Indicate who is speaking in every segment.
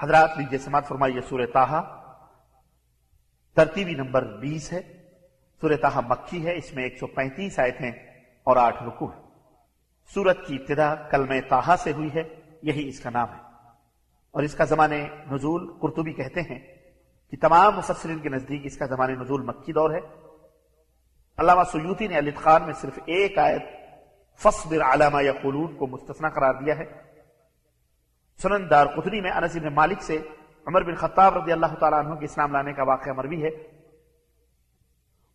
Speaker 1: حضرات لیجیے سماعت فرمائیے، سورہ تاہا ترتیبی نمبر بیس ہے۔ سورہ تاہا مکی ہے، اس میں ایک سو پینتیس آئے تھے اور آٹھ رکو ہے سورت کی ابتدا کلم تاہا سے ہوئی ہے، یہی اس کا نام ہے۔ اور اس کا زمانے نزول قرطبی کہتے ہیں کہ تمام مفسرین کے نزدیک اس کا زمانے نزول مکی دور ہے۔ علامہ سیوتی نے علی خان میں صرف ایک آیت فصبر علامہ یا قلون کو مستثنا قرار دیا ہے۔ سنن دار قطنی میں انس بن مالک سے عمر بن خطاب رضی اللہ تعالیٰ عنہ کے اسلام لانے کا واقعہ مروی ہے۔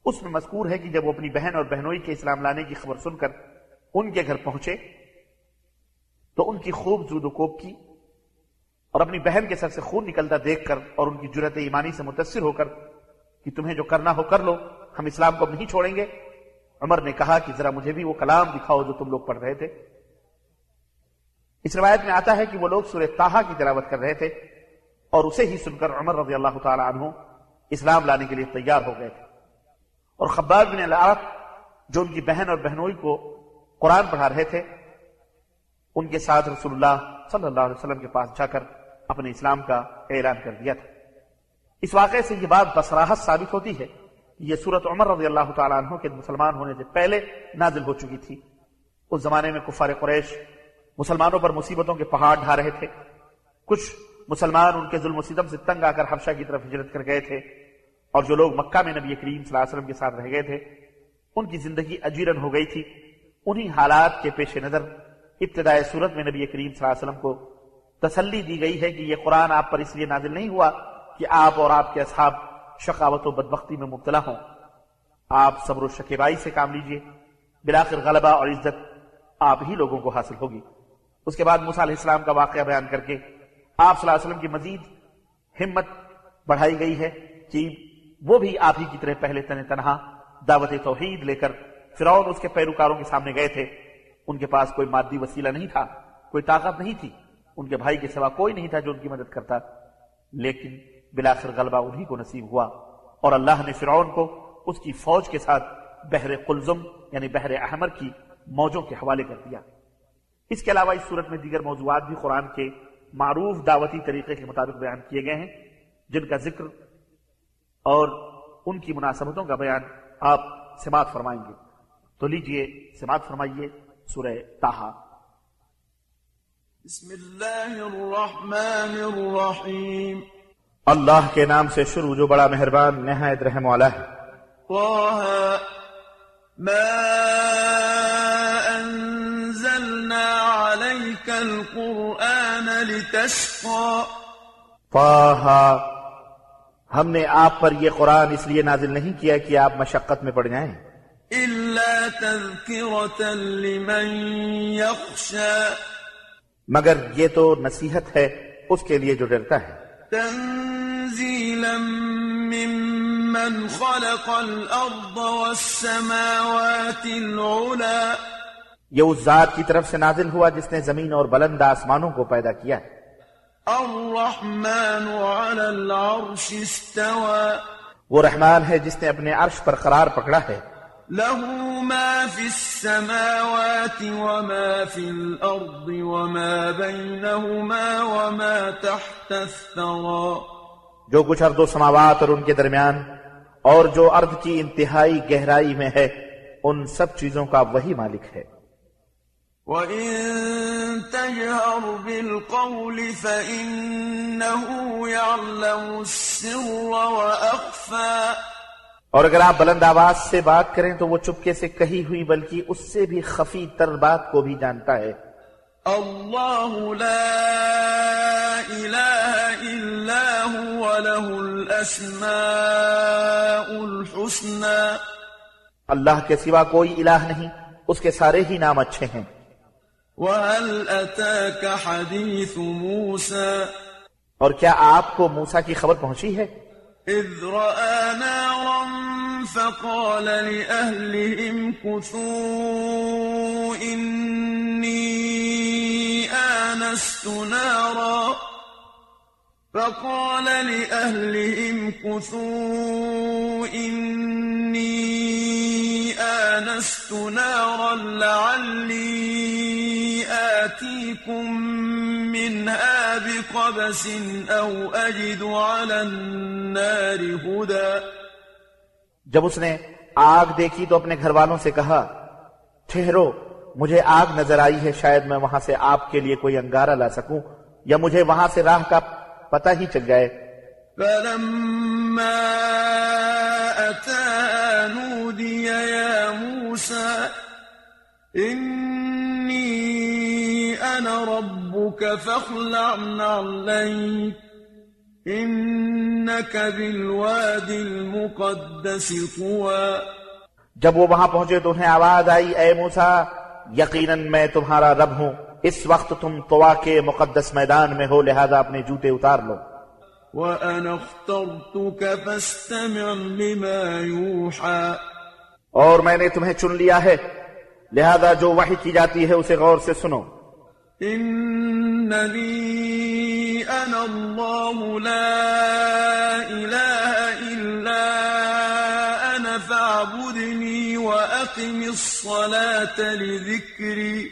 Speaker 1: اس میں مذکور ہے کہ جب وہ اپنی بہن اور بہنوئی کے اسلام لانے کی خبر سن کر ان کے گھر پہنچے تو ان کی خوب زود و کوب کی اور اپنی بہن کے سر سے خون نکلتا دیکھ کر اور ان کی جرت ایمانی سے متاثر ہو کر کہ تمہیں جو کرنا ہو کر لو، ہم اسلام کو نہیں چھوڑیں گے۔ عمر نے کہا کہ ذرا مجھے بھی وہ کلام دکھاؤ جو تم لوگ پڑھ رہے تھے۔ اس روایت میں آتا ہے کہ وہ لوگ سورہ تاہا کی تلاوت کر رہے تھے اور اسے ہی سن کر عمر رضی اللہ تعالی عنہ اسلام لانے کے لیے تیار ہو گئے تھے۔ اور خباب بن العرب جو ان کی بہن اور بہنوئی کو قرآن پڑھا رہے تھے، ان کے ساتھ رسول اللہ صلی اللہ علیہ وسلم کے پاس جا کر اپنے اسلام کا اعلان کر دیا تھا۔ اس واقعے سے یہ بات بصراحت ثابت ہوتی ہے یہ صورت عمر رضی اللہ تعالیٰ عنہ کے مسلمان ہونے سے پہلے نازل ہو چکی تھی۔ اس زمانے میں کفار قریش مسلمانوں پر مصیبتوں کے پہاڑ ڈھا رہے تھے۔ کچھ مسلمان ان کے ظلم و ستم سے تنگ آ کر حبشہ کی طرف ہجرت کر گئے تھے۔ اور جو لوگ مکہ میں نبی کریم صلی اللہ علیہ وسلم کے ساتھ رہ گئے تھے، ان کی زندگی اجیرن ہو گئی تھی۔ انہی حالات کے پیش نظر ابتدائے صورت میں نبی کریم صلی اللہ علیہ وسلم کو تسلی دی گئی ہے کہ یہ قرآن آپ پر اس لیے نازل نہیں ہوا کہ آپ اور آپ کے اصحاب شقاوت و بدبختی میں مبتلا ہوں۔ آپ صبر و شکیبائی سے کام لیجیے۔ بلاخر غلبہ اور عزت آپ ہی لوگوں کو حاصل ہوگی۔ اس کے بعد موسیٰ علیہ السلام کا واقعہ بیان کر کے آپ صلی اللہ علیہ وسلم کی مزید ہمت بڑھائی گئی ہے کہ وہ بھی آپ ہی کی طرح پہلے تن تنہا دعوت توحید لے کر فرعون اس کے پیروکاروں کے سامنے گئے تھے۔ ان کے پاس کوئی مادی وسیلہ نہیں تھا، کوئی طاقت نہیں تھی۔ ان کے بھائی کے سوا کوئی نہیں تھا جو ان کی مدد کرتا۔ لیکن بلاخر غلبہ انہی کو نصیب ہوا اور اللہ نے فرعون کو اس کی فوج کے ساتھ بحر قلزم یعنی بحر احمر کی موجوں کے حوالے کر دیا۔ اس کے علاوہ اس صورت میں دیگر موضوعات بھی قرآن کے معروف دعوتی طریقے کے مطابق بیان کیے گئے ہیں جن کا ذکر اور ان کی مناسبتوں کا بیان آپ سماعت فرمائیں گے۔ تو لیجیے سماعت فرمائیے سورہ تاہا
Speaker 2: بسم اللہ الرحمن الرحیم۔
Speaker 1: اللہ کے نام سے شروع جو بڑا مہربان نہایت رحم والا ہے۔
Speaker 2: طه ما القرآن لتشقى.
Speaker 1: طاہا ہم نے آپ پر یہ قرآن اس لیے نازل نہیں کیا کہ آپ مشقت میں پڑ جائیں۔
Speaker 2: إلا تذكرة لمن يخشى.
Speaker 1: مگر یہ تو نصیحت ہے اس کے لیے جو ڈرتا ہے۔
Speaker 2: تنزيلا ممن خلق والسماوات
Speaker 1: یہ اس ذات کی طرف سے نازل ہوا جس نے زمین اور بلند آسمانوں کو پیدا کیا ہے۔
Speaker 2: الرحمن على العرش استوى۔
Speaker 1: وہ رحمان ہے جس نے اپنے عرش پر قرار پکڑا ہے۔
Speaker 2: له ما في السماوات وما في الأرض وما بينهما وما تحت الثرى۔
Speaker 1: جو کچھ ارد و سماوات اور ان کے درمیان اور جو ارض کی انتہائی گہرائی میں ہے ان سب چیزوں کا وہی مالک ہے۔
Speaker 2: وَإِن تَجْهَرْ بِالْقَوْلِ فَإِنَّهُ يَعْلَمُ السِّرَّ وَأَخْفَى
Speaker 1: اور اگر آپ بلند آواز سے بات کریں تو وہ چپکے سے کہی ہوئی بلکہ اس سے بھی خفی تر بات کو بھی جانتا ہے۔
Speaker 2: الله لا إله إلا هو له الأسماء الحسنى
Speaker 1: اللہ کے سوا کوئی الہ نہیں اس کے سارے ہی نام اچھے ہیں۔
Speaker 2: وهل أتاك حديث موسى؟
Speaker 1: اور کیا آپ کو موسیٰ کی خبر پہنچی ہے؟
Speaker 2: إذ رأى نارا فقال لأهلهم كثوا إني آنست نارا. فقال لأهلهم كثوا إني آنست نارا لعلي آتيكم منها بقبس أو أجد على النار هدى.
Speaker 1: جب اس نے آگ دیکھی تو اپنے گھر والوں سے کہا ٹھہرو مجھے آگ نظر آئی ہے شاید میں وہاں سے آپ کے لیے کوئی انگارہ لا سکوں یا مجھے وہاں سے راہ کا پتہ ہی چل جائے۔
Speaker 2: فلما أتاها نودي يا موسى أنا ربك فاخلع نعليك إنك بالواد المقدس طوى.
Speaker 1: جب وہ وہاں پہنچے تو انہیں آواز آئی اے موسا یقیناً میں تمہارا رب ہوں۔ اس وقت تم توا کے مقدس میدان میں ہو لہذا اپنے جوتے اتار لو۔
Speaker 2: وأنا اخترتك فاستمع لما يوحى.
Speaker 1: اور میں نے تمہیں چن لیا ہے لہذا جو وحی کی جاتی ہے اسے غور سے سنو۔
Speaker 2: إنني أنا الله لا إله إلا أنا فاعبدني وأقم الصلاة لذكري.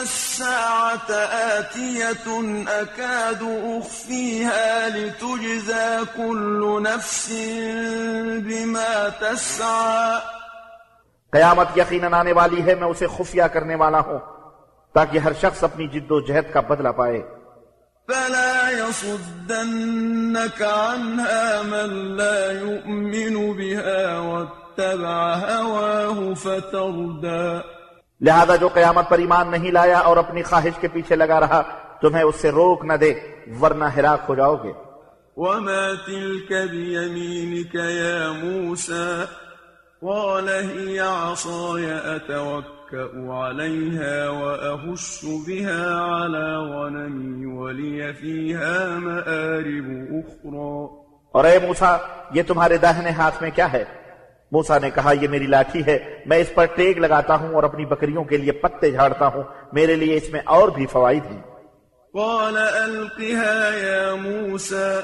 Speaker 2: الساعة آتية أكاد أخفيها لتجزى كل نفس بما تسعى.
Speaker 1: قیامت یقیناً آنے والی ہے میں اسے خفیہ کرنے والا ہوں تاکہ ہر شخص اپنی جد و جہد کا بدلہ پائے۔
Speaker 2: فلا يصدنك عنها من لا يؤمن بها واتبع هواه فتردى.
Speaker 1: لہذا جو قیامت پر ایمان نہیں لایا اور اپنی خواہش کے پیچھے لگا رہا تمہیں اس سے روک نہ دے ورنہ ہلاک ہو جاؤ گے۔
Speaker 2: وما تلك بيمينك يا موسى؟ قال هي عصاي أتوكأ عليها وأهش بها على غنمي ولي فيها مآرب أخرى۔
Speaker 1: اور اے موسا یہ تمہارے داہنے ہاتھ میں کیا ہے؟ موسا نے کہا یہ میری لاٹھی ہے میں اس پر ٹیک لگاتا ہوں اور اپنی بکریوں کے لیے پتے جھاڑتا ہوں میرے لیے اس میں اور بھی فوائد ہیں.
Speaker 2: قال ألقها يا موسى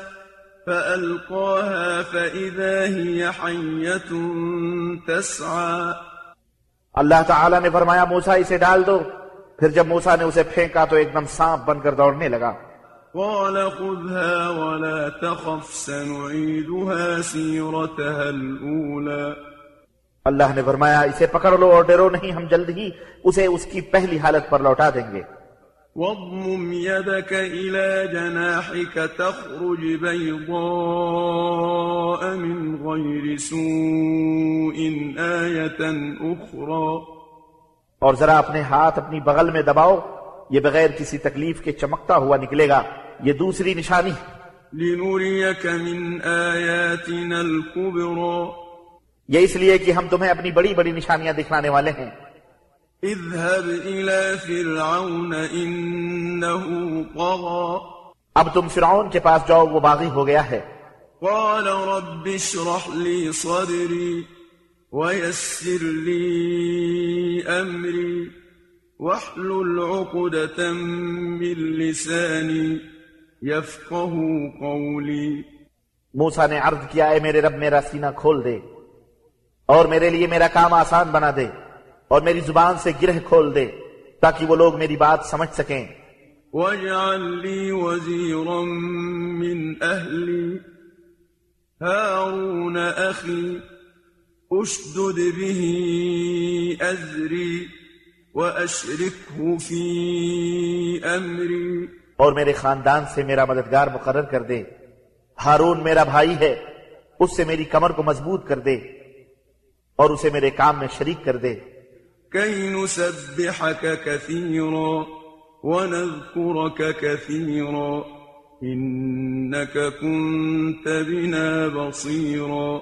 Speaker 2: فألقاها فإذا هي حية تسعى
Speaker 1: اللہ تعالیٰ نے فرمایا موسا اسے ڈال دو. پھر جب موسا نے اسے پھینکا تو ایک دم سانپ بن کر دوڑنے لگا۔
Speaker 2: قال خذها ولا تخف سنعيدها سيرتها الأولى.
Speaker 1: اللہ نے فرمایا اسے پکڑ لو اور ڈرو نہیں ہم جلد ہی اسے اس کی پہلی حالت پر لوٹا دیں گے۔
Speaker 2: واضمم يدك إلى جناحك تخرج بيضاء من غير سوء آية أخرى.
Speaker 1: اور ذرا اپنے ہاتھ اپنی بغل میں دباؤ یہ بغیر کسی تکلیف کے چمکتا ہوا نکلے گا۔ یہ دوسری نشانی
Speaker 2: لنريك من آياتنا الكبرى
Speaker 1: یہ اس لیے کہ ہم تمہیں اپنی بڑی بڑی نشانیاں دکھلانے والے ہیں۔
Speaker 2: اذهب إلى فرعون إنه طغى۔
Speaker 1: اب تم فرعون کے پاس جاؤ وہ باغی ہو گیا ہے۔
Speaker 2: قال رب اشرح لي صدري ويسر لي أمري واحلل عقدة من لساني يفقه قولي
Speaker 1: موسا نے عرض کیا اے میرے رب میرا سینہ کھول دے اور میرے لیے میرا کام آسان بنا دے اور میری زبان سے گرہ کھول دے تاکہ وہ لوگ میری بات سمجھ سکیں.
Speaker 2: واجعل لي وزيرا من أهلي هارون أخي أشدد به أزري وأشركه في أمري
Speaker 1: اور میرے خاندان سے میرا مددگار مقرر کر دے۔ ہارون میرا بھائی ہے اس سے میری کمر کو مضبوط کر دے اور اسے میرے کام میں شریک کر دے۔
Speaker 2: كي نسبحك كثيرا ونذكرك كثيرا إنك كنت بنا بصيرا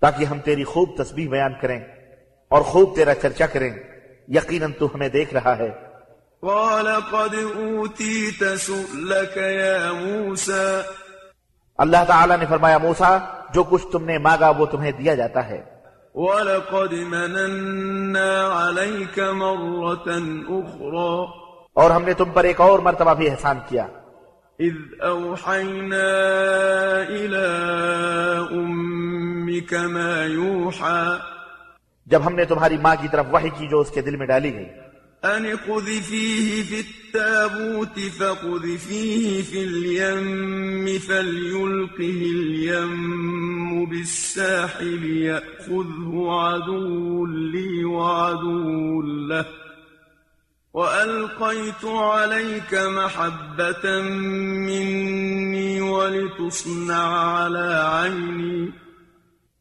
Speaker 1: تاکہ ہم تیری خوب تسبیح بیان کریں اور خوب تیرا چرچا کریں۔ یقیناً تو ہمیں دیکھ رہا ہے۔
Speaker 2: قال قد أوتيت سؤلك يا موسى.
Speaker 1: اللہ تعالیٰ نے فرمایا موسا جو کچھ تم نے مانگا وہ تمہیں دیا جاتا ہے۔
Speaker 2: ولقد مننا عليك مرة أخرى.
Speaker 1: اور ہم نے تم پر ایک اور مرتبہ بھی احسان کیا۔
Speaker 2: إذ أوحينا إلى أمك ما يوحى.
Speaker 1: جب ہم نے تمہاری ماں کی طرف وحی کی جو اس کے دل میں ڈالی گئی۔
Speaker 2: أن اقذفيه في التابوت فاقذفيه في اليم فليلقه اليم بالساحل يأخذه عدو لي وعدو له. وألقيت عليك محبة مني ولتصنع على عيني.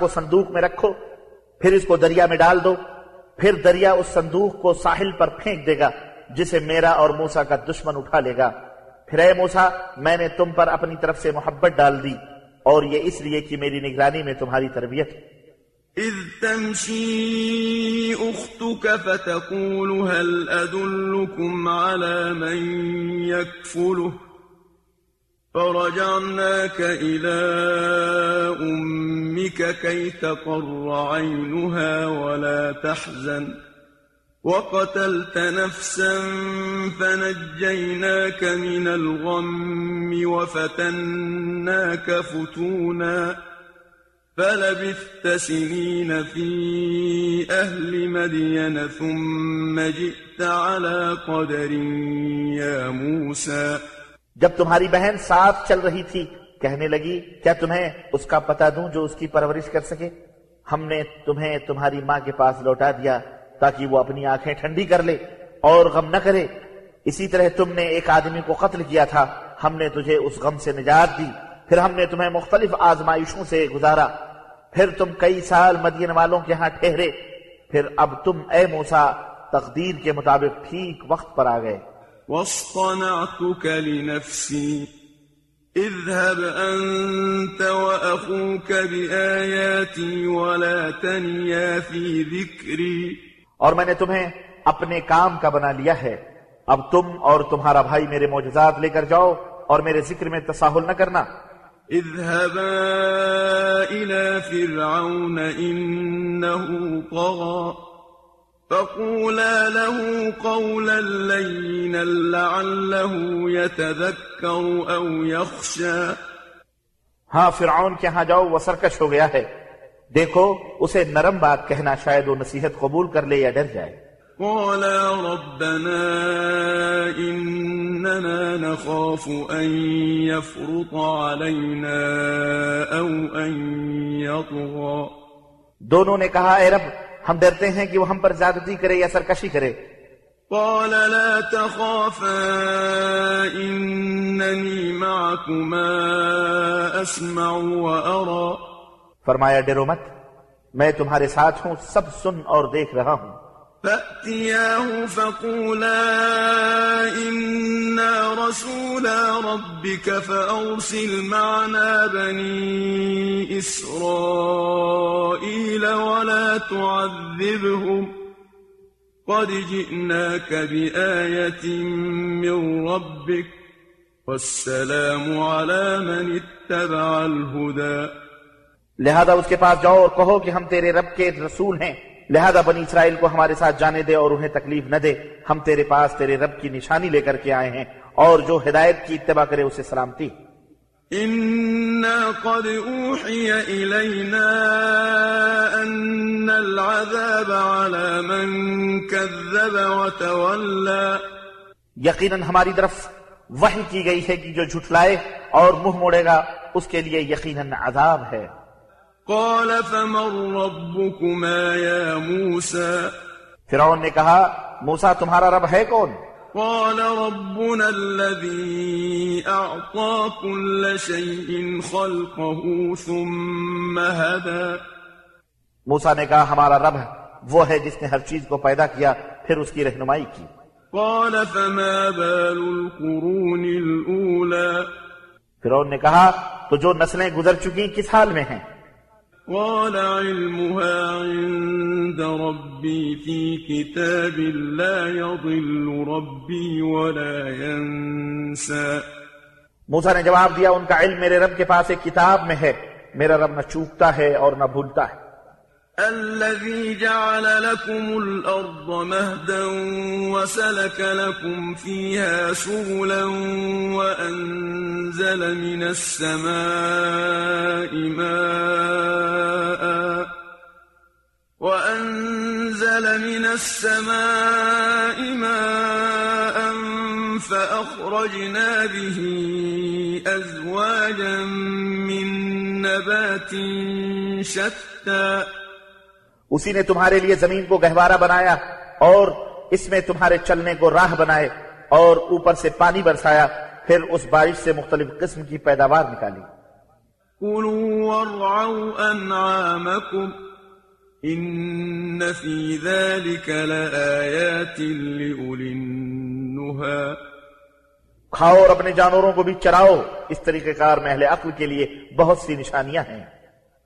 Speaker 1: کو صندوق میں رکھو پھر اس کو دریا میں ڈال دو پھر دریا اس صندوق کو ساحل پر پھینک دے گا، جسے میرا اور موسا کا دشمن اٹھا لے گا۔ پھر اے موسا میں نے تم پر اپنی طرف سے محبت ڈال دی، اور یہ اس لیے کہ میری نگرانی میں تمہاری تربیت۔ ہے
Speaker 2: إذ تمشي أختك فتقول هل أدلكم على من يكفله فرجعناك إلى أمك كي تقر عينها ولا تحزن. وقتلت نفسا فنجيناك من الغم وفتناك فتونا. فلبثت سنين في أهل مدين ثم جئت على قدر يا موسى.
Speaker 1: جب تمہاری بہن ساتھ چل رہی تھی، کہنے لگی، کیا تمہیں اس کا پتہ دوں جو اس کی پرورش کر سکے؟ ہم نے تمہیں تمہاری ماں کے پاس لوٹا دیا تاکہ وہ اپنی آنکھیں ٹھنڈی کر لے اور غم نہ کرے۔ اسی طرح تم نے ایک آدمی کو قتل کیا تھا۔ ہم نے تجھے اس غم سے نجات دی۔ پھر ہم نے تمہیں مختلف آزمائشوں سے گزارا۔ پھر تم کئی سال مدین والوں کے ہاں ٹھہرے۔ پھر اب تم، اے موسا تقدیر کے مطابق ٹھیک وقت پر آ گئے۔
Speaker 2: واصطنعتك لنفسي. اذهب أنت وأخوك بآياتي ولا تنيا في ذكري.
Speaker 1: اور میں نے تمہیں اپنے کام کا بنا لیا ہے. اب تم اور تمہارا بھائی میرے معجزات لے کر جاؤ اور میرے ذکر میں تساہل نہ کرنا.
Speaker 2: اذهبا إلى فرعون إنه طغى. فقولا له قولا لينا لعله يتذكر أو يخشى۔
Speaker 1: ہاں فرعون کے ہاں جاؤ وہ سرکش ہو گیا ہے۔ دیکھو اسے نرم بات کہنا شاید وہ نصیحت قبول کر لے یا ڈر جائے۔
Speaker 2: قالا ربنا إننا نخاف أن يفرط علينا أو أن يطغى۔
Speaker 1: دونوں نے کہا اے رب ہم ڈرتے ہیں کہ وہ ہم پر زیادتی کرے یا سرکشی کرے۔
Speaker 2: قال لا تخافا إنني معكما أسمع وأرى
Speaker 1: فرمایا ڈرو مت میں تمہارے ساتھ ہوں سب سن اور دیکھ رہا ہوں۔
Speaker 2: فأتياه فقولا إنا رسولا ربك فأرسل معنا بني إسرائيل ولا تعذبهم قد جئناك بآية من ربك والسلام على من اتبع الهدى
Speaker 1: لہذا اس کے پاس جاؤ اور کہو کہ ہم تیرے رب کے رسول ہیں۔ لہذا بنی اسرائیل کو ہمارے ساتھ جانے دے اور انہیں تکلیف نہ دے۔ ہم تیرے پاس تیرے رب کی نشانی لے کر کے آئے ہیں اور جو ہدایت کی اتباع کرے اسے سلامتی۔
Speaker 2: إنا قد أوحي إلينا أن العذاب على من كذب وتولى۔
Speaker 1: یقیناً ہماری طرف وحی کی گئی ہے کہ جو جھٹلائے اور منہ موڑے گا اس کے لیے یقیناً عذاب ہے۔
Speaker 2: قال فمن ربكما يا موسى؟
Speaker 1: فرعون نے کہا موسا تمہارا رب ہے کون؟
Speaker 2: قال ربنا الذي أعطى كل شيء خلقه ثم هدى.
Speaker 1: موسا نے کہا ہمارا رب وہ ہے جس نے ہر چیز کو پیدا کیا پھر اس کی رہنمائی کی۔
Speaker 2: قال فما بال القرون الأولى؟
Speaker 1: فرعون نے کہا تو جو نسلیں گزر چکی کس حال میں ہیں؟
Speaker 2: قال علمها عند ربي في كتاب لا يضل ربي ولا ينسى.
Speaker 1: موسا نے جواب دیا، ان کا علم میرے رب کے پاس ایک کتاب میں ہے، میرا رب نہ چوکتا ہے اور نہ بھولتا ہے۔
Speaker 2: الذي جعل لكم الأرض مهدا وسلك لكم فيها سبلا وأنزل من السماء ماء وأنزل من السماء ماء فأخرجنا به أزواجا من نبات شتى
Speaker 1: اسی نے تمہارے لیے زمین کو گہوارہ بنایا اور اس میں تمہارے چلنے کو راہ بنائے اور اوپر سے پانی برسایا پھر اس بارش سے مختلف قسم کی پیداوار نکالی۔
Speaker 2: كلوا وارعوا أنعامكم إن في ذلك لآيات لأولي النهى۔
Speaker 1: کھاؤ اور اپنے جانوروں کو بھی چراؤ اس طریقہ کار محل عقل کے لیے بہت سی نشانیاں ہیں۔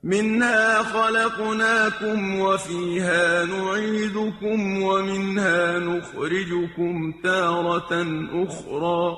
Speaker 2: منها خلقناكم وفيها نعيدكم ومنها نخرجكم تارة أخرى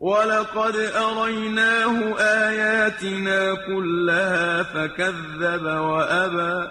Speaker 2: ولقد أريناه آياتنا كلها فكذب وأبى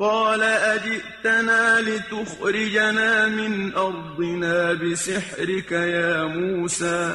Speaker 2: قال أجئتنا لتخرجنا من أرضنا بسحرك يا موسى.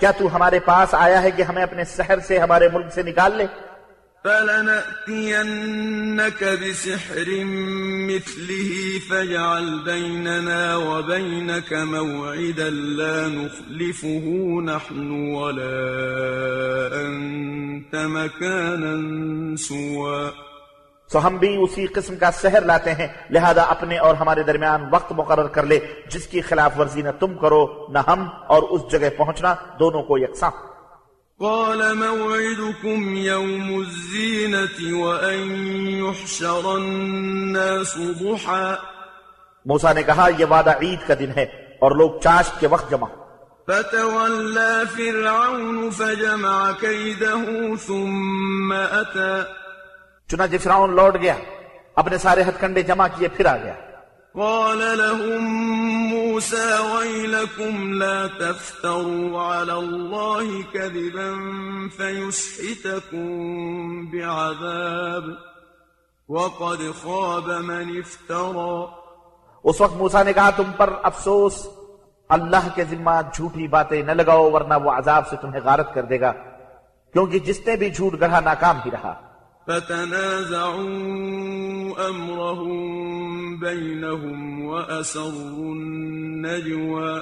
Speaker 1: کیا تو ہمارے پاس آیا ہے کہ ہمیں اپنے سحر سے ہمارے ملک سے نکال لے؟
Speaker 2: فلنأتينك بسحر مثله فاجعل بيننا وبينك موعدا لا نخلفه نحن ولا أنت مكانا سوى.
Speaker 1: سو ہم بھی اسی قسم کا سحر لاتے ہیں لہذا اپنے اور ہمارے درمیان وقت مقرر کر لے جس کی خلاف ورزی نہ تم کرو نہ ہم اور اس جگہ پہنچنا دونوں کو یکساں
Speaker 2: قال موعدكم يوم الزينة وأن يحشر الناس ضحى.
Speaker 1: موسا نے کہا یہ وعدہ عید کا دن ہے اور لوگ چاشت کے وقت جمع۔
Speaker 2: فتولى فرعون فجمع كيده ثم أتى.
Speaker 1: چنانچہ فرعون لوٹ گیا اپنے سارے ہتھ کنڈے جمع کیے پھر آ گیا۔
Speaker 2: قال لهم موسى ويلكم لا تفتروا على الله كذبا فيسحتكم بعذاب وقد خاب من افترى۔
Speaker 1: اس وقت موسا نے کہا تم پر افسوس اللہ کے ذمہ جھوٹی باتیں نہ لگاؤ ورنہ وہ عذاب سے تمہیں غارت کر دے گا کیونکہ جس نے بھی جھوٹ گڑھا ناکام ہی رہا۔
Speaker 2: فتنازعوا أمرهم بينهم وأسروا النجوى.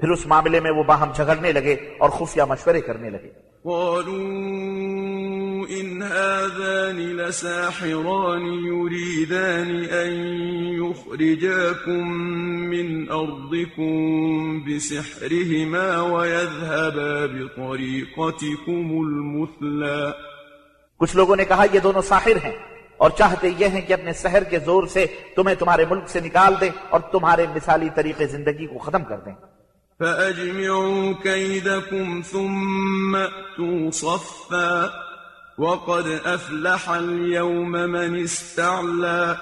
Speaker 1: پھر اس معاملے میں وہ باہم جھگڑنے لگے اور خفیہ مشورے کرنے لگے
Speaker 2: قالوا إن هذان لساحران يريدان أن يخرجاكم من أرضكم بسحرهما ويذهبا بطريقتكم المثلى.
Speaker 1: کچھ لوگوں نے کہا یہ دونوں ساحر ہیں اور چاہتے یہ ہیں کہ اپنے سحر کے زور سے تمہیں تمہارے ملک سے نکال دیں اور تمہارے مثالی طریقے زندگی کو ختم کر دیں۔
Speaker 2: فأجمعوا كيدكم ثم أتوا صفا وقد أفلح اليوم من استعلى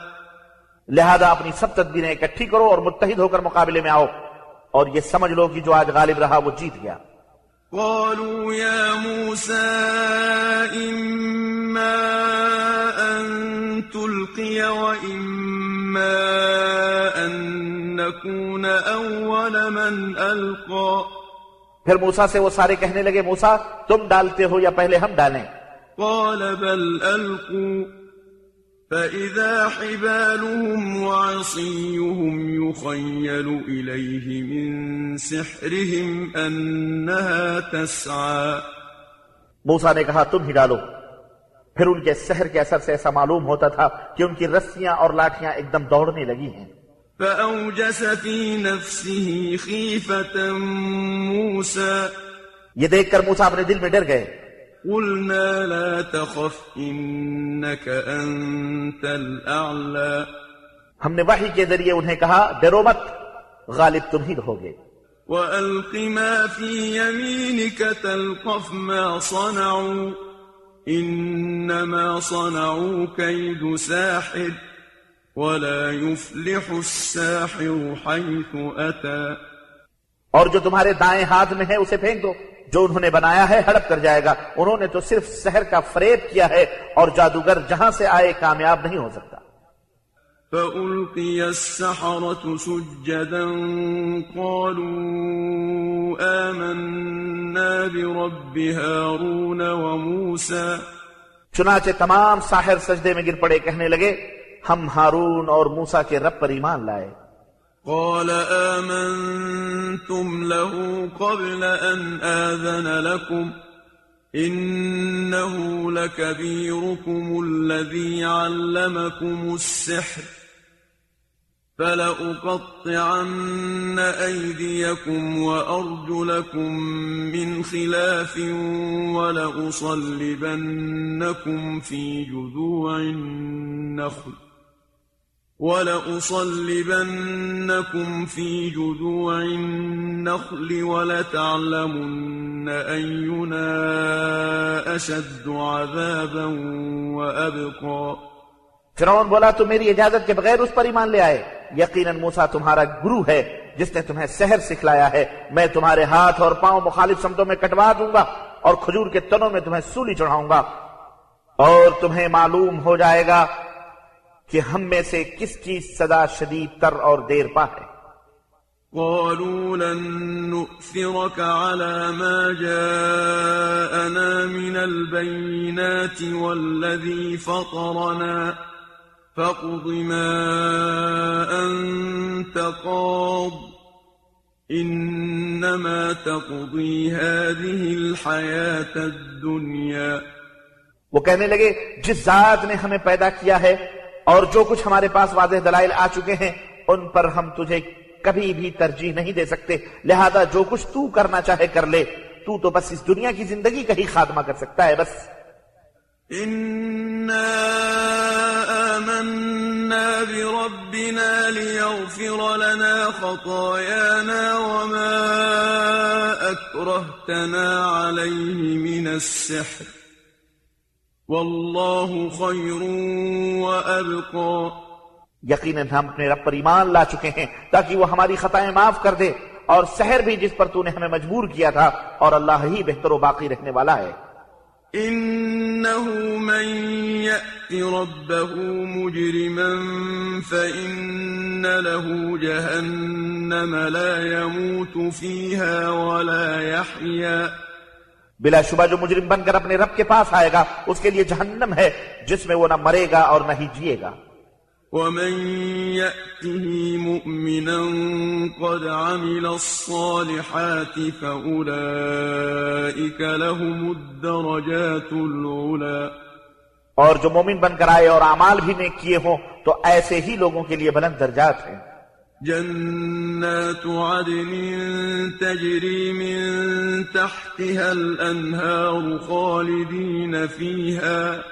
Speaker 1: لہذا اپنی سب تدبیریں اکٹھی کرو اور متحد ہو کر مقابلے میں آؤ اور یہ سمجھ لو کہ جو آج غالب رہا وہ جیت گیا۔
Speaker 2: قالوا يا موسى إما أن تلقي وإما أن نكون أول من ألقى.
Speaker 1: پھر موسا سے وہ سارے کہنے لگے موسا تم ڈالتے ہو یا پہلے ہم ڈالیں؟
Speaker 2: قال بل ألقوا. فإذا حبالهم وعصيهم يخيل إليه من سحرهم أنها تسعى
Speaker 1: موسا نے کہا تم ہی ڈالو۔ پھر ان کے سحر کے اثر سے ایسا معلوم ہوتا تھا کہ ان کی رسیاں اور لاٹیاں ایک دم دوڑنے لگی ہیں۔
Speaker 2: فأوجس في نفسه خيفة موسى
Speaker 1: یہ دیکھ کر موسا اپنے دل میں ڈر گئے۔
Speaker 2: قلنا لا تخف إنك أنت الأعلى.
Speaker 1: ہم نے وحی کے ذریعے انہیں کہا ڈرو مت غالب تم ہی رہو گے۔
Speaker 2: وألق ما في يمينك تلقف ما صنعوا إنما صنعوا كيد ساحر ولا يفلح الساحر حيث أتى.
Speaker 1: اور جو تمہارے دائیں ہاتھ میں ہے اسے پھینک دو۔ جو انہوں نے بنایا ہے ہڑپ کر جائے گا۔ انہوں نے تو صرف سحر کا فریب کیا ہے اور جادوگر جہاں سے آئے کامیاب نہیں ہو سکتا۔
Speaker 2: فألقي السحرة سجدا قالوا آمنا برب هارون وموسى۔
Speaker 1: چنانچہ تمام ساحر سجدے میں گر پڑے کہنے لگے ہم ہارون اور موسا کے رب پر ایمان لائے۔
Speaker 2: قال آمنتم له قبل أن آذن لكم إنه لكبيركم الذي علمكم السحر فلأقطعن أيديكم وأرجلكم من خلاف ولأصلبنكم في جذوع النخل ولأصلبنكم في جذوع النخل ولتعلمن أينا أشد عذابا وأبقى.
Speaker 1: فرعون بولا تو میری اجازت کے بغیر اس پر ایمان لے آئے۔ یقیناً موسا تمہارا گرو ہے، جس نے تمہیں سحر سکھلایا ہے۔ میں تمہارے ہاتھ اور پاؤں مخالف سمتوں میں کٹوا دوں گا اور کھجور کے تنوں میں تمہیں سولی چڑھاؤں گا۔ اور تمہیں معلوم ہو جائے گا کہ ہم میں سے کس کی سزا شدید تر اور دیر پا ہے؟
Speaker 2: قالوا لن نؤثرك على ما جاءنا من البينات والذي فطرنا فاقض ما أنت قاض إنما تقضي هذه الحياة الدنيا.
Speaker 1: وہ کہنے لگے جس ذات نے ہمیں پیدا کیا ہے اور جو کچھ ہمارے پاس واضح دلائل آ چکے ہیں، ان پر ہم تجھے کبھی بھی ترجیح نہیں دے سکتے۔ لہذا جو کچھ تو کرنا چاہے کر لے۔ تو تو بس اس دنیا کی زندگی کا ہی خاتمہ کر سکتا ہے، بس۔
Speaker 2: آمنا بربنا ليغفر لنا خطايانا وما أكرهتنا عليه من السحر والله خير وأبقى
Speaker 1: یقیناً ہم اپنے رب پر ایمان لا چکے ہیں تاکہ وہ ہماری خطائیں معاف کر دے اور سحر بھی جس پر تو نے ہمیں مجبور کیا تھا اور اللہ ہی بہتر و باقی رہنے والا ہے۔
Speaker 2: إنه من يأت ربه مجرما فإن له جهنم لا يموت فيها ولا يحيا
Speaker 1: بلا شبہ جو مجرم بن کر اپنے رب کے پاس آئے گا اس کے لیے جہنم ہے جس میں وہ نہ مرے گا اور نہ ہی جیے گا۔
Speaker 2: ومن يأته مؤمنا قد عمل الصالحات فأولئك لهم الدرجات العلا
Speaker 1: اور جو مومن بن کر آئے اور اعمال بھی نیک کیے ہوں تو ایسے ہی لوگوں کے لیے بلند درجات ہیں۔
Speaker 2: جنات عدن تجري من تحتها الأنهار خالدين فيها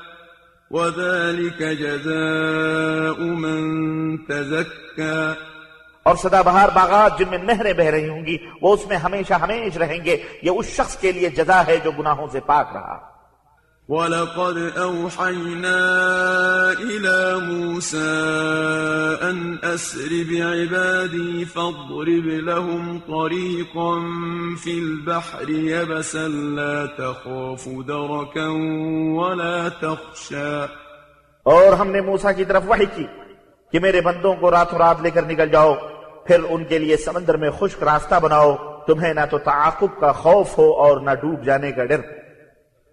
Speaker 2: وذلك جزاء من تزكى
Speaker 1: اور سدا بہار باغات جن میں نہریں بہ رہی ہوں گی، وہ اس میں ہمیشہ ہمیش رہیں گے، یہ اس شخص کے لیے جزا ہے جو گناہوں سے پاک رہا۔
Speaker 2: ولقد أوحينا إلى موسى أن أسر بعبادي فاضرب لهم طريقا في البحر يبسا لا تخاف دركا ولا تخشى
Speaker 1: اور ہم نے موسا کی طرف وحی کی کہ میرے بندوں کو راتوں رات لے کر نکل جاؤ، پھر ان کے لیے سمندر میں خشک راستہ بناؤ، تمہیں نہ تو تعاقب کا خوف ہو اور نہ ڈوب جانے کا ڈر۔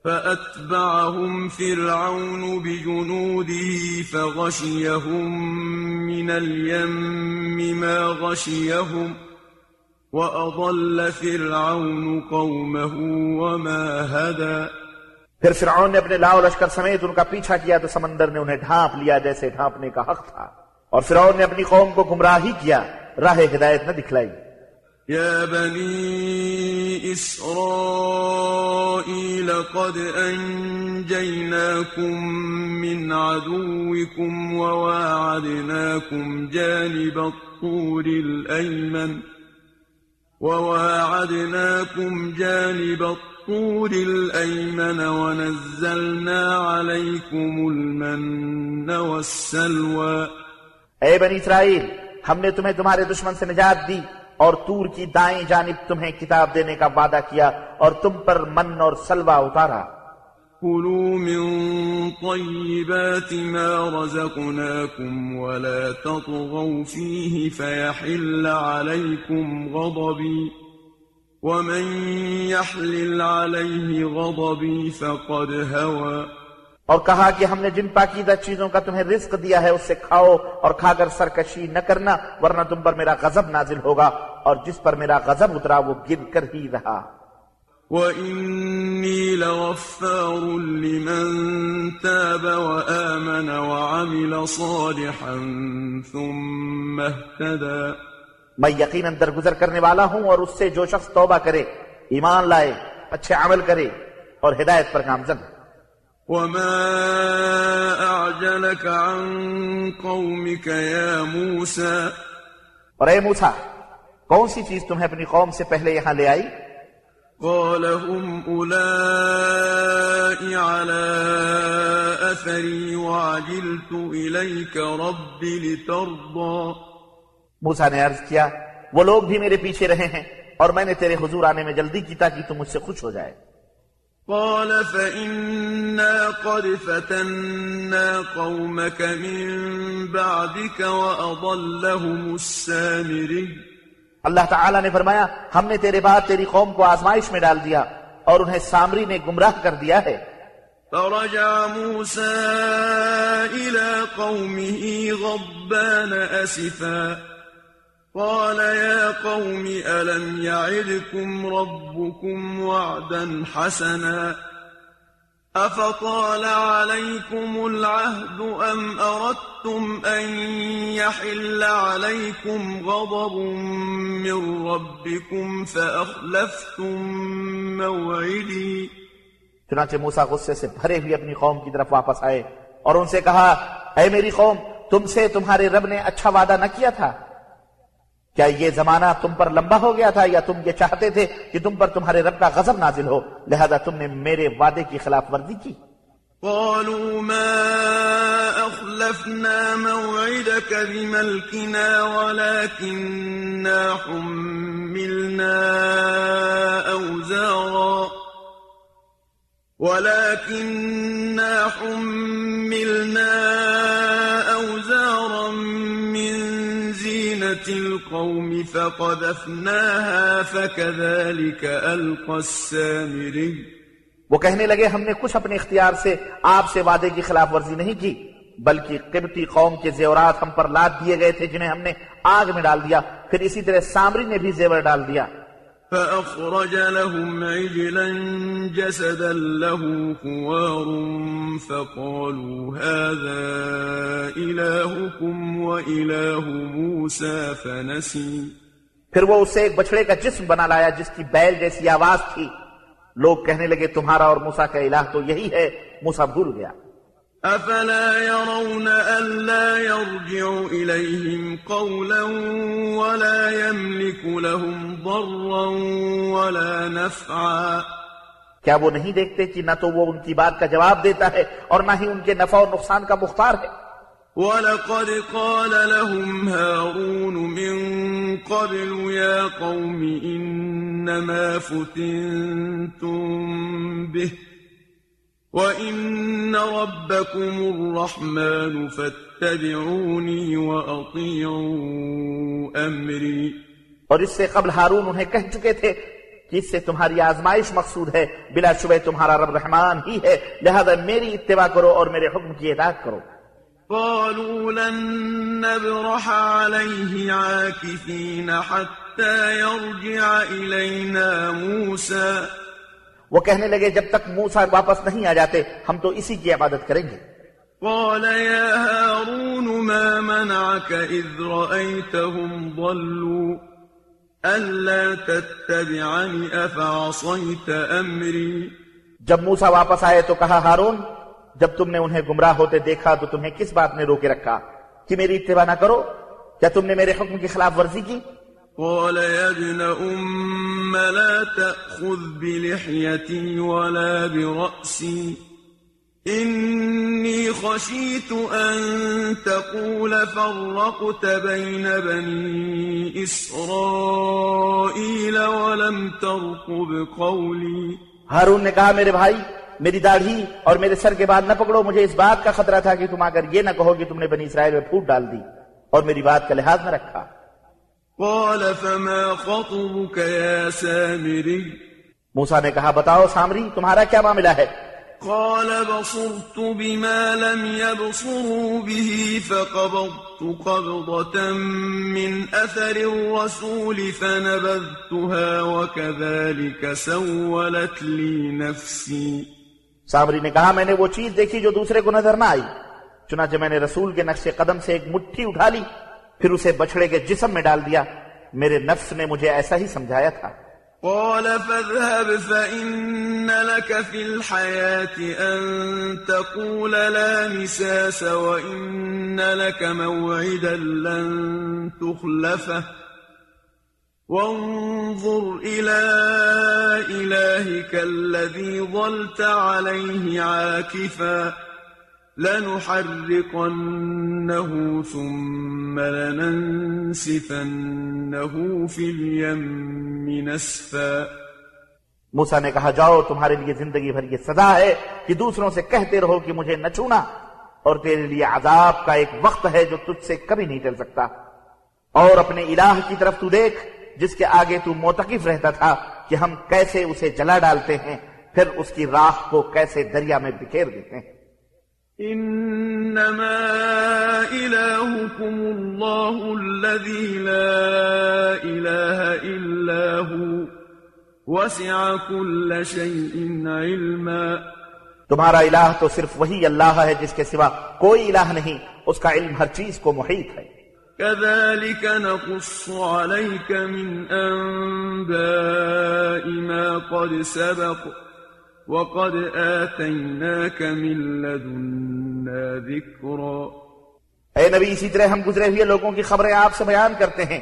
Speaker 2: فأتبعهم فرعون بجنوده فغشيهم من اليم ما غشيهم وأضل فرعون قومه وما هدى.
Speaker 1: پھر فرعون نے اپنے لاؤ لشکر سمیت ان کا پیچھا کیا تو سمندر نے انہیں ڈھانپ لیا جیسے ڈھانپنے کا حق تھا۔ اور فرعون نے اپنی قوم کو گمراہی کیا، راہ ہدایت نہ دکھلائی۔
Speaker 2: يا بني إسرائيل قد أنجيناكم من عدوكم وواعدناكم جانب الطور الأيمن وواعدناكم جانب الطور الأيمن ونزلنا عليكم المن والسلوى.
Speaker 1: بنی اسرائیل ہم نے تمہیں تمہارے دشمن نجات دی۔ اور تور کی دائیں جانب تمہیں کتاب دینے کا وعدہ کیا اور تم پر من اور سلوہ اتارا۔
Speaker 2: كلوا من طيبات ما رزقناكم ولا تطغوا فيه فيحل عليكم غضبي ومن يحلل عليه غضبي فقد هوى۔
Speaker 1: اور کہا کہ ہم نے جن پاکیزہ چیزوں کا تمہیں رزق دیا ہے اس سے کھاؤ اور کھا کر سرکشی نہ کرنا ورنہ تم پر میرا غضب نازل ہوگا۔ اور جس پر میرا غضب اترا وہ گر کر ہی رہا۔
Speaker 2: وإني لغفار لمن تاب وآمن وعمل صالحا ثم اهتدى۔
Speaker 1: میں یقیناً درگزر کرنے والا ہوں اور اس سے جو شخص توبہ کرے ایمان لائے اچھے عمل کرے اور ہدایت پر گامزن
Speaker 2: وما أعجلك عن قومك يا موسى۔
Speaker 1: اور اے موسا کون سی چیز تمہیں اپنی قوم سے پہلے یہاں لے آئی
Speaker 2: قال هم أولئك على أثري وعجلت إليك رب لترضى
Speaker 1: موسا نے عرض کیا وہ لوگ بھی میرے پیچھے رہے ہیں اور میں نے تیرے حضور آنے میں جلدی کی تاکہ تم مجھ سے خوش ہو جائے
Speaker 2: قال فإنا قد فتنا قومك من بعدك وأضلهم السامري
Speaker 1: اللہ تعالیٰ نے فرمایا، ہم نے تیرے بعد تیری قوم کو آزمائش میں ڈال دیا اور انہیں سامری نے گمراہ کر دیا ہے۔
Speaker 2: فرجع موسى إلى قومه غضبان أسفا۔ قال، يا قوم، ألم يعدكم ربكم وعدا حسنا؟ أفطال عليكم العهد أم أردتم أن يحل عليكم غضب من ربكم فأخلفتم موعدي؟
Speaker 1: چنانچہ موسا غصے سے بھرے ہوئے اپنی قوم کی طرف واپس آئے اور ان سے کہا، اے میری قوم، تم سے تمہارے رب نے اچھا وعدہ نہ کیا تھا۔ کیا یہ زمانہ تم پر لمبا ہو گیا تھا یا تم یہ چاہتے تھے کہ تم پر تمہارے رب کا غضب نازل ہو؟ لہذا تم نے میرے وعدے کی خلاف ورزی کی۔
Speaker 2: قالوا ما أخلفنا موعدك بملكنا ولكننا حملنا أوزارا. ولكننا حملنا أوزارا القوم فقذفناها فكذلك ألقى السامري.
Speaker 1: وہ کہنے لگے، ہم نے کچھ اپنے اختیار سے آپ سے وعدے کی خلاف ورزی نہیں کی، بلکہ قبطی قوم کے زیورات ہم پر لاد دیے گئے تھے، جنہیں ہم نے آگ میں ڈال دیا، پھر اسی طرح سامری نے بھی زیور ڈال دیا۔
Speaker 2: فأخرج لهم عجلا جسدا له خوار فقالوا هذا إلهكم وإله موسى فنسي.
Speaker 1: پھر وہ اسے ایک بچڑے کا جسم بنا لایا جس کی بیل جیسی آواز تھی۔ لوگ کہنے لگے تمہارا اور موسا کا الہ تو یہی ہے موسا بھول گیا۔
Speaker 2: أفلا يرون ألا يرجع إليهم قولا ولا يملك لهم ضرا ولا نفعا.
Speaker 1: کیا وہ نہیں دیکھتے کہ نہ تو وہ ان کی بات کا جواب دیتا ہے اور نہ ہی ان کے نفع اور نقصان کا مختار ہے؟
Speaker 2: ولقد قال لهم هارون من قبل يا قوم إنما فتنتم به وان ربكم الرحمن فاتبعوني واطيعوا امري۔
Speaker 1: اور اس سے قبل ہارون انہیں کہہ چکے تھے کہ اس سے تمہاری آزمائش مقصود ہے بلا شبہ تمہارا رب رحمان ہی ہے لہذا میری اتباع کرو اور میرے حکم کی اطاعت کرو۔
Speaker 2: قالوا لن نبرح عليه عاكفين حتى يرجع الينا موسى۔
Speaker 1: وہ کہنے لگے جب تک موسا واپس نہیں آ جاتے ہم تو اسی کی عبادت کریں گے۔
Speaker 2: قال يا هارون ما منعك إذ رأيتهم ضلوا؟ ألا تتبعني أفعصيت أمري؟
Speaker 1: جب موسا واپس آئے تو کہا ہارون جب تم نے انہیں گمراہ ہوتے دیکھا تو تمہیں کس بات نے روکے رکھا؟ کہ میری اتباع نہ کرو؟ کیا تم نے میرے حکم کی خلاف ورزی کی؟
Speaker 2: قال يا ابن أم لا تأخذ بلحيتي ولا برأسي. إني خشيت أن تقول فرقت بين بني إسرائيل ولم ترقب قولي.
Speaker 1: ہارون نے کہا، میرے بھائی، میری داڑھی اور میرے سر کے بعد نہ پکڑو، مجھے اس بات کا خطرہ تھا کہ تم آ کر یہ نہ کہو کہ تم نے بنی اسرائیل میں پھوٹ ڈال دی اور میری بات کا لحاظ نہ رکھا۔
Speaker 2: قال فما خطبك يا سامري؟
Speaker 1: موسا نے کہا بتاؤ سامری تمہارا کیا معاملہ ہے؟
Speaker 2: قال بصرت بما لم يبصروا به فقبضت قبضة من أثر الرسول فنبذتها وكذلك سولت لي نفسي.
Speaker 1: سامری نے کہا میں نے وہ چیز دیکھی جو دوسرے کو نظر نہ آئی۔ چنانچہ میں نے رسول کے نقش قدم سے ایک مٹھی اٹھا لی۔ پھر اسے بچڑے کے جسم میں ڈال دیا۔ میرے نفس نے مجھے ایسا ہی سمجھایا تھا۔
Speaker 2: قال فاذهب فإن لك في الحياة أن تقول لا مساس وإن لك موعدا لن تخلفه۔ وانظر إلى إلهك الذي ظلت عليه عاكفا۔ لنحرقنه ثم لننسفنه في اليم نسفا۔
Speaker 1: موسا نے کہا، جاؤ، تمہارے لیے زندگی بھر یہ سزا ہے کہ دوسروں سے کہتے رہو کہ مجھے نہ چھونا، اور تیرے لیے عذاب کا ایک وقت ہے جو تجھ سے کبھی نہیں ٹل سکتا۔ اور اپنے الہ کی طرف تو دیکھ، جس کے آگے تو موتقف رہتا تھا کہ ہم کیسے اسے جلا ڈالتے ہیں، پھر اس کی راہ کو کیسے دریا میں بکھیر دیتے ہیں۔
Speaker 2: إنما إلهكم الله الذي لا إله إلا هو. وسع كل شيء علما.
Speaker 1: تمہارا الہ تو صرف وہی اللہ ہے جس کے سوا کوئی الہ نہیں اس کا علم ہر چیز کو محیط ہے
Speaker 2: كذلك نقص عليك من أنباء ما قد سبق. وقد آتيناك من لدنا ذكرا
Speaker 1: اے نبی اسی طرح ہم گزرے ہوئے لوگوں کی خبریں آپ سے بیان کرتے ہیں۔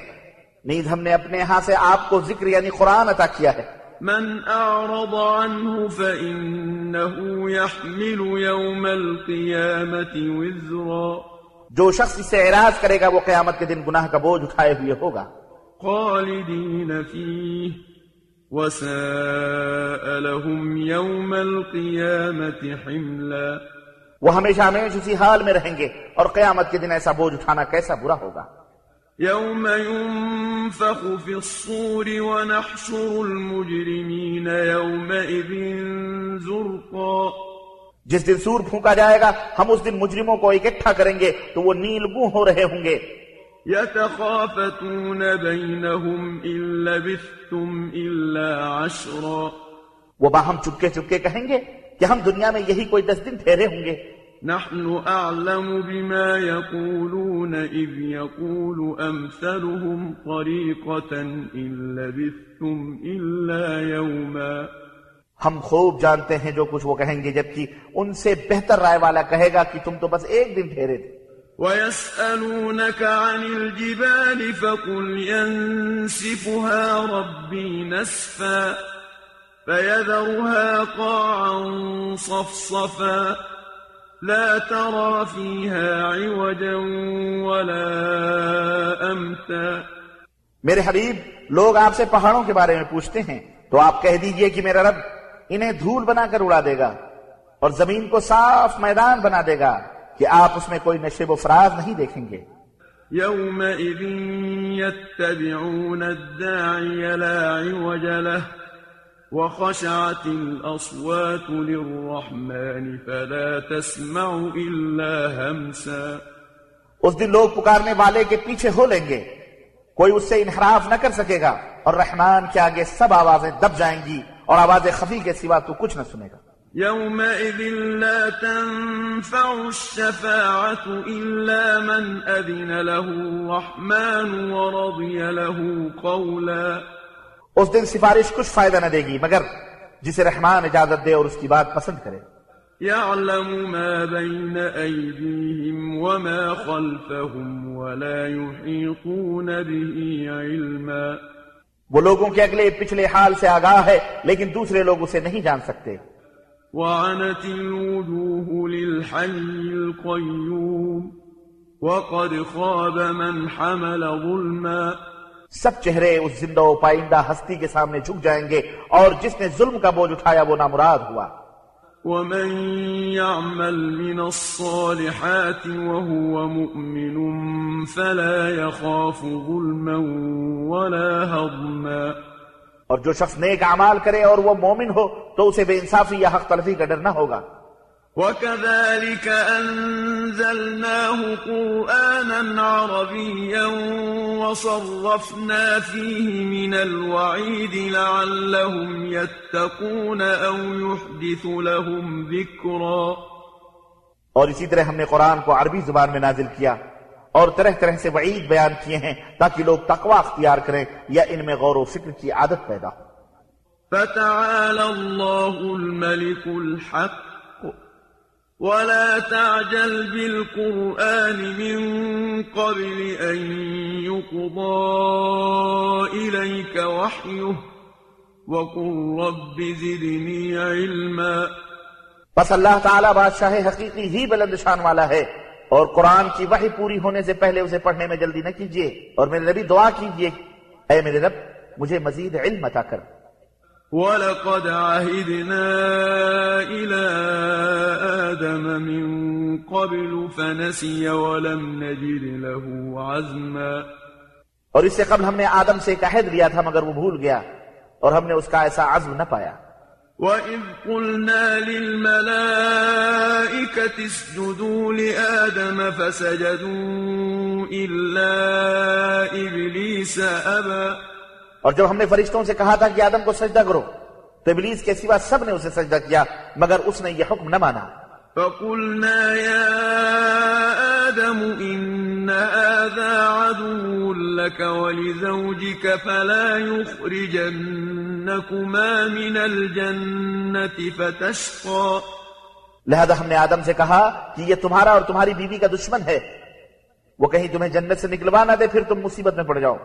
Speaker 1: نیز ہم نے اپنے ہاں سے آپ کو ذکر یعنی قرآن عطا کیا ہے۔
Speaker 2: من أعرض عنه فإنه يحمل يوم القيامة وزرا
Speaker 1: جو شخص اس سے اعراض کرے گا وہ قیامت کے دن گناہ کا بوجھ اٹھائے ہوئے ہوگا۔
Speaker 2: خالدين فيه وساء لهم يوم القيامة حملا.
Speaker 1: وہ ہمیشہ ہمیشہ اسی حال میں رہیں گے اور قیامت کے دن ایسا بوجھ اٹھانا کیسا برا ہوگا؟
Speaker 2: يوم ينفخ في الصور ونحشر المجرمين يومئذ زرقا.
Speaker 1: جس دن سور پھونکا جائے گا ہم اس دن مجرموں کو اکٹھا کریں گے تو وہ نیل گوں ہو رہے ہوں گے۔
Speaker 2: يتخافتون بينهم إن لبثتم إلا عشرا.
Speaker 1: وہ باہم چپکے چپکے کہیں گے کہ ہم دنیا میں یہی کوئی دس دن ٹھہرے ہوں گے؟
Speaker 2: نحن أعلم بما يقولون إذ يقول أمثلهم طريقة إن لبثتم إلا يوما.
Speaker 1: ہم خوب جانتے ہیں جو کچھ وہ کہیں گے جبکہ ان سے بہتر رائے والا کہے گا کہ تم تو بس ایک دن ٹھہرے تھے۔
Speaker 2: ويسألونك عن الجبال فقل ينسفها ربي نسفا فيذرها قاعا صفصفا لا ترى فيها عوجا ولا أمتا
Speaker 1: میرے حبیب، لوگ آپ سے پہاڑوں کے بارے میں پوچھتے ہیں، تو آپ کہہ دیجیے کہ میرا رب انہیں دھول بنا کر اڑا دے گا اور زمین کو صاف میدان بنا دے گا۔ کہ آپ اس میں کوئی نشیب و فراز نہیں دیکھیں گے۔
Speaker 2: يومئذ يتبعون الداعي لا عوج له وخشعت الأصوات للرحمن فلا تسمع إلا همسا۔
Speaker 1: اس دن لوگ پکارنے والے کے پیچھے ہو لیں گے۔ کوئی اس سے انحراف نہ کر سکے گا اور رحمان کے آگے سب آوازیں دب جائیں گی اور آواز خفی کے سوا تو کچھ نہ سنے گا۔
Speaker 2: يومئذ لا تنفع الشفاعة إلا من أذن له الرحمن ورضي له قولا
Speaker 1: اس دن سفارش کچھ فائدہ نہ دے گی مگر جسے رحمان اجازت دے اور اس کی بات پسند کرے۔
Speaker 2: يعلم ما بين أيديهم وما خلفهم ولا يحيطون به علما
Speaker 1: وہ لوگوں کے اگلے پچھلے حال سے آگاہ ہے لیکن دوسرے لوگ اسے نہیں جان سکتے۔
Speaker 2: وعنت الوجوه للحي القيوم وقد خاب من حمل ظلما.
Speaker 1: سب چہرے اس زندہ و پائندہ ہستی کے سامنے جھک جائیں گے اور جس نے ظلم کا بوجھ اٹھایا وہ نامراد ہوا۔
Speaker 2: ومن يعمل من الصالحات وهو مؤمن فلا يخاف ظلما ولا هضما.
Speaker 1: اور جو شخص نیک اعمال کرے اور وہ مومن ہو تو اسے بے انصافی یا حق تلفی کا ڈر نہ ہوگا۔
Speaker 2: وكذلك أنزلناه قرآنا عربيا وصرفنا فيه من الوعيد لعلهم يتقون أو يحدث لهم ذكرا۔
Speaker 1: اور اسی طرح ہم نے قرآن کو عربی زبان میں نازل کیا۔ اور طرح طرح سے وعید بیان کیے ہیں تاکہ لوگ تقوی اختیار کریں یا ان میں غور و فکر کی عادت پیدا ہو۔
Speaker 2: فتعالى الله الملك الحق ولا تعجل بالقرآن من قبل أن يقضى إليك وحيه وقل رب زدني علما۔
Speaker 1: بس اللہ تعالیٰ بادشاہ حقیقی ہی بلند شان والا ہے۔ اور قرآن کی وحی پوری ہونے سے پہلے اسے پڑھنے میں جلدی نہ کیجیے اور میرے نبی دعا کیجیے اے میرے رب مجھے مزید علم عطا کر۔
Speaker 2: وَلَقَدْ عَهِدْنَا إِلَىٰ آدَمَ مِن قَبْلُ فَنَسِيَ وَلَمْ نَجِدْ لَهُ عَزْمًا۔
Speaker 1: اور اس سے قبل ہم نے آدم سے ایک عہد لیا تھا مگر وہ بھول گیا اور ہم نے اس کا ایسا عزم نہ پایا۔
Speaker 2: وَإِذْ قُلْنَا لِلْمَلَائِكَةِ اسْجُدُوا لِآدَمَ فَسَجَدُوا إِلَّا إِبْلِيسَ أَبَى
Speaker 1: اور جب ہم نے فرشتوں سے کہا تھا کہ آدم کو سجدہ کرو، تو ابلیس کے سوا سب نے اسے سجدہ کیا، مگر اس نے یہ حکم نہ مانا۔
Speaker 2: فقلنا يا آدم إن هذا عدو لك ولزوجك فلا يخرجنكما من الجنة فتشقى.
Speaker 1: لہذا ہم نے آدم سے کہا کہ یہ تمہارا اور تمہاری بیوی کا دشمن ہے۔ وہ کہیں تمہیں جنت سے نکلوا نہ دے پھر تم مصیبت میں پڑ جاؤ۔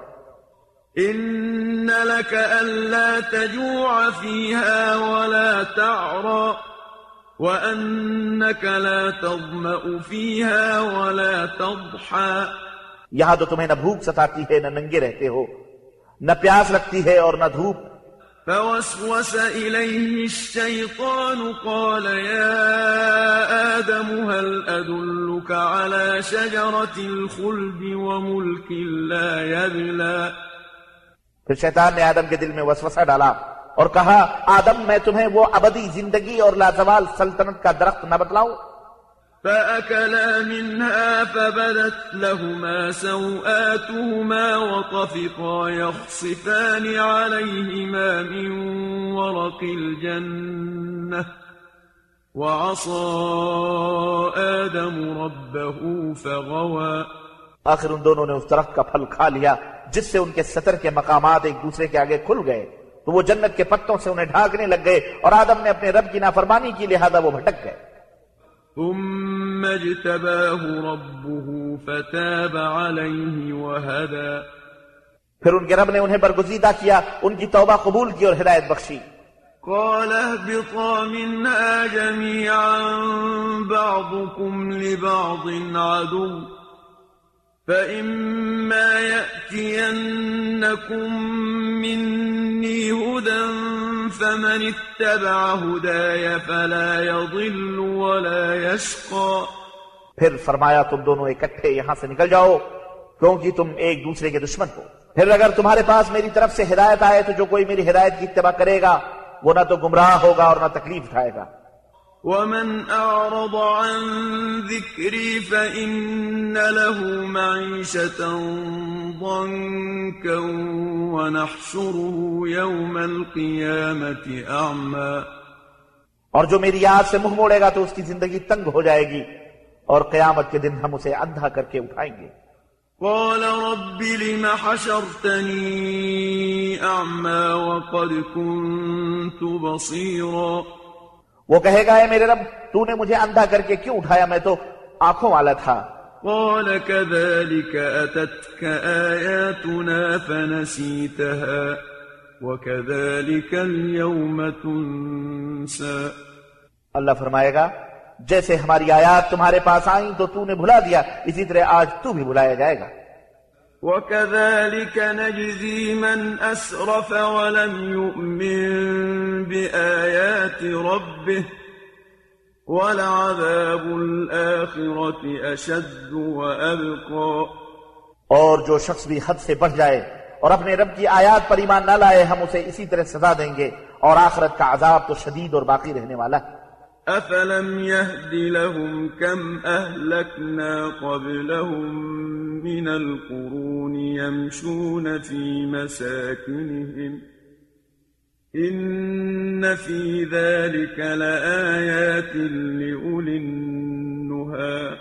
Speaker 2: إن لك ألا تجوع فيها ولا تعرى۔ وأنك لا تضمأ فيها ولا تضحى.
Speaker 1: یہاں تو تمہیں نہ بھوک ستاتی ہے نہ ننگے رہتے ہو نہ پیاس لگتی ہے اور نہ دھوپ.
Speaker 2: فوسوس إليه الشيطان قال يا آدم هل أدلك على شجرة الخلد وملك لا يبلى.
Speaker 1: پھر شیطان نے آدم کے دل میں وسوسہ ڈالا۔ اور کہا آدم میں تمہیں وہ ابدی زندگی اور لازوال سلطنت کا درخت نہ بتلاؤں؟
Speaker 2: فأكلا منها فبدت لهما سوآتهما وطفقا يخصفان عليهما من ورق الجنة وعصى آدم ربه فغوى.
Speaker 1: آخر ان دونوں نے اس درخت کا پھل کھا لیا جس سے ان کے سطر کے مقامات ایک دوسرے کے آگے کھل گئے۔ تو وہ جنت کے پتوں سے انہیں ڈھانکنے لگ گئے اور آدم نے اپنے رب کی نافرمانی کی لہذا وہ بھٹک گئے۔
Speaker 2: ثم اجتباه ربه فتاب عليه وهدى۔
Speaker 1: پھر ان کے رب نے انہیں برگزیدہ کیا ان کی توبہ قبول کی اور ہدایت بخشی۔
Speaker 2: قال اهبطا منها جميعا بعضكم لبعض عدو۔ فإما يأتينكم مني هدى فمن اتبع هداي فلا يضل ولا يشقى۔
Speaker 1: پھر فرمایا تم دونوں اکٹھے یہاں سے نکل جاؤ، کیونکہ تم ایک دوسرے کے دشمن ہو۔ پھر اگر تمہارے پاس میری طرف سے ہدایت آئے تو جو کوئی میری ہدایت کی اتباع کرے گا، وہ نہ تو گمراہ ہوگا اور نہ تکلیف اٹھائے گا۔
Speaker 2: ومن أعرض عن ذكري فإن له معيشة ضنكا ونحشره يوم القيامة أعمى
Speaker 1: اور جو میری یاد سے منہ موڑے گا تو اس کی زندگی تنگ ہو جائے گی اور قیامت کے دن ہم اسے اندھا کر کے اٹھائیں گے۔
Speaker 2: قال رب لم حشرتني أعمى وقد كنت بصيرا
Speaker 1: وہ کہے گا اے میرے رب تو نے مجھے اندھا کر کے کیوں اٹھایا؟ میں تو آنکھوں والا تھا.
Speaker 2: قال كذلك أتتك آياتنا فنسيتها وكذلك اليوم تنسى.
Speaker 1: اللہ فرمائے گا جیسے ہماری آیات تمہارے پاس آئیں تو تو نے بھلا دیا اسی طرح آج تو بھی بلایا جائے گا۔
Speaker 2: وكذلك نجزي من أسرف ولم يؤمن بآيات ربه ولعذاب الآخرة أشد وأبقى
Speaker 1: اور جو شخص بھی حد سے بڑھ جائے اور اپنے رب کی آیات پر ایمان نہ لائے، ہم اسے اسی طرح سزا دیں گے اور آخرت کا عذاب تو شدید اور باقی رہنے والا ہے۔
Speaker 2: أفلم يهد لهم كم أهلكنا قبلهم من القرون يمشون في مساكنهم إن في ذلك لآيات لأولي النهى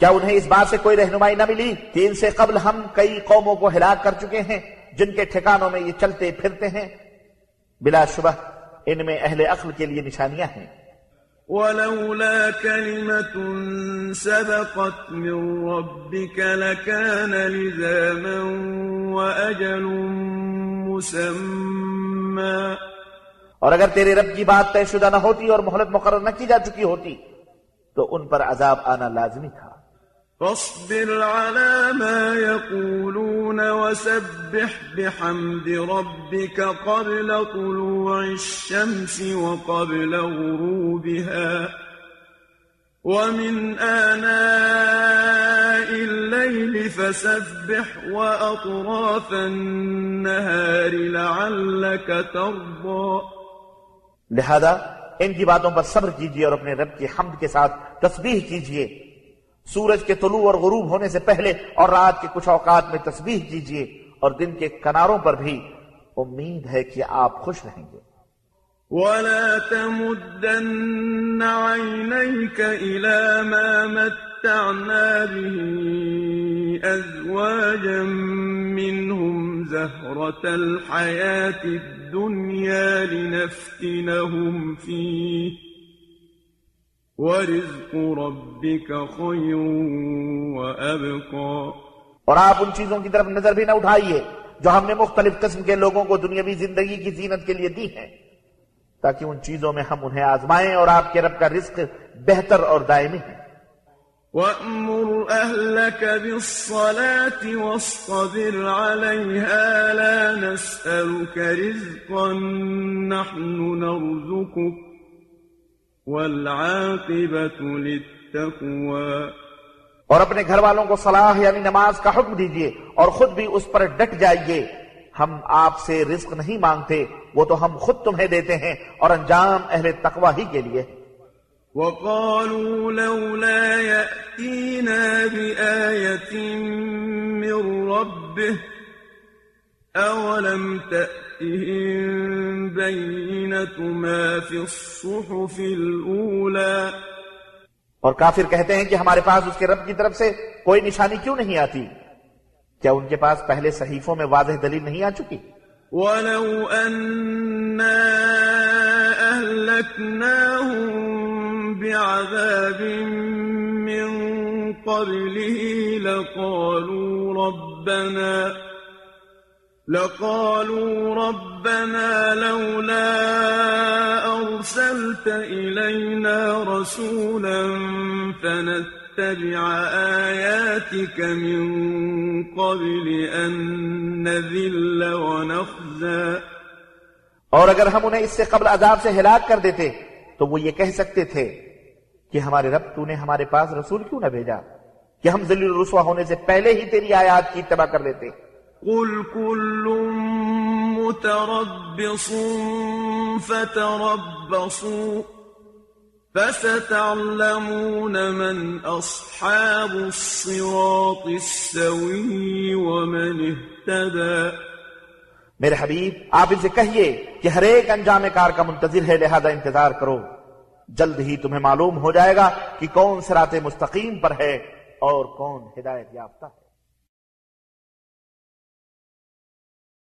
Speaker 1: کیا انہیں اس بات سے کوئی رہنمائی نہ ملی کہ ان سے قبل ہم کئی قوموں کو ہلاک کر چکے ہیں جن کے ٹھکانوں میں یہ چلتے پھرتے ہیں؟ بلا شبہ ان میں اہل عقل کے لیے نشانیاں ہیں۔
Speaker 2: ولولا كلمة سبقت من ربك لكان لزاما وأجل مسمى
Speaker 1: اور اگر تیرے رب کی بات طے شدہ نہ ہوتی اور مہلت مقرر نہ کی جا چکی ہوتی، تو ان پر عذاب آنا لازمی تھا۔
Speaker 2: فاصبر على ما يقولون وسبح بحمد ربك قبل طلوع الشمس وقبل غروبها. ومن آناء الليل فسبح وأطراف النهار لعلك ترضى.
Speaker 1: لہذا ان کی باتوں پر صبر کیجئے اور اپنے رب کی حمد کے ساتھ تسبیح کیجئے۔ سورج کے طلوع اور غروب ہونے سے پہلے اور رات کے کچھ اوقات میں تسبیح کیجیے اور دن کے کناروں پر بھی امید ہے کہ آپ خوش رہیں گے۔
Speaker 2: ولا تمدن عينيك إلى ما متعنا به أزواجا منهم زهرة الحياة الدنيا لنفتنهم فيه ورزق ربك خير وأبقى.
Speaker 1: اور آپ ان چیزوں کی طرف نظر بھی نہ اٹھائیے جو ہم نے مختلف قسم کے لوگوں کو دنیاوی زندگی کی زینت کے لیے دی ہیں تاکہ ان چیزوں میں ہم انہیں آزمائیں اور آپ کے رب کا رزق بہتر اور دائمی ہے۔
Speaker 2: وَأْمُرْ أَهْلَكَ بِالصَّلَاةِ وَاصْطَبِرْ عَلَيْهَا لَا نَسْأَلُكَ رِزْقًا نَحْنُ نَرْزُقُكَ وَالْعَاقِبَةُ لِلتَّقْوَى.
Speaker 1: اور اپنے گھر والوں کو صلاح یعنی نماز کا حکم دیجیے اور خود بھی اس پر ڈٹ جائیے۔ ہم آپ سے رزق نہیں مانگتے وہ تو ہم خود تمہیں دیتے ہیں اور انجام اہل تقوی ہی کے لیے۔
Speaker 2: وقالوا لولا يأتينا بآية من ربه أولم تأتهم بينة ما في الصحف الأولى۔
Speaker 1: اور کافر کہتے ہیں کہ ہمارے پاس اس کے رب کی طرف سے کوئی نشانی کیوں نہیں آتی؟ کیا ان کے پاس پہلے صحیفوں میں واضح دلیل نہیں آ چکی؟
Speaker 2: ولو أنا أهلكناهم بعذاب من قبله لقالوا ربنا لقالوا ربنا لولا أرسلت إلينا رسولا فنتبع آياتك من قبل أن نذل ونخزى.
Speaker 1: اور اگر ہم انہیں اس سے قبل عذاب سے ہلاک کر دیتے، تو وہ یہ کہہ سکتے تھے کہ ہمارے رب تو نے ہمارے پاس رسول کیوں نہ بھیجا؟ کہ ہم ذلیل رسوا ہونے سے پہلے ہی تیری آیات کی اتباع کر لیتے
Speaker 2: قل كل متربص فتربصوا فستعلمون من أصحاب الصراط السوي ومن اهتدى
Speaker 1: میرے حبیب، آپ ان سے کہیے کہ ہر ایک انجام کار کا منتظر ہے، لہذا انتظار کرو۔ جلد ہی تمہیں معلوم ہو جائے گا کہ کون سرات مستقیم پر ہے اور کون ہدایت یافتہ۔ ہے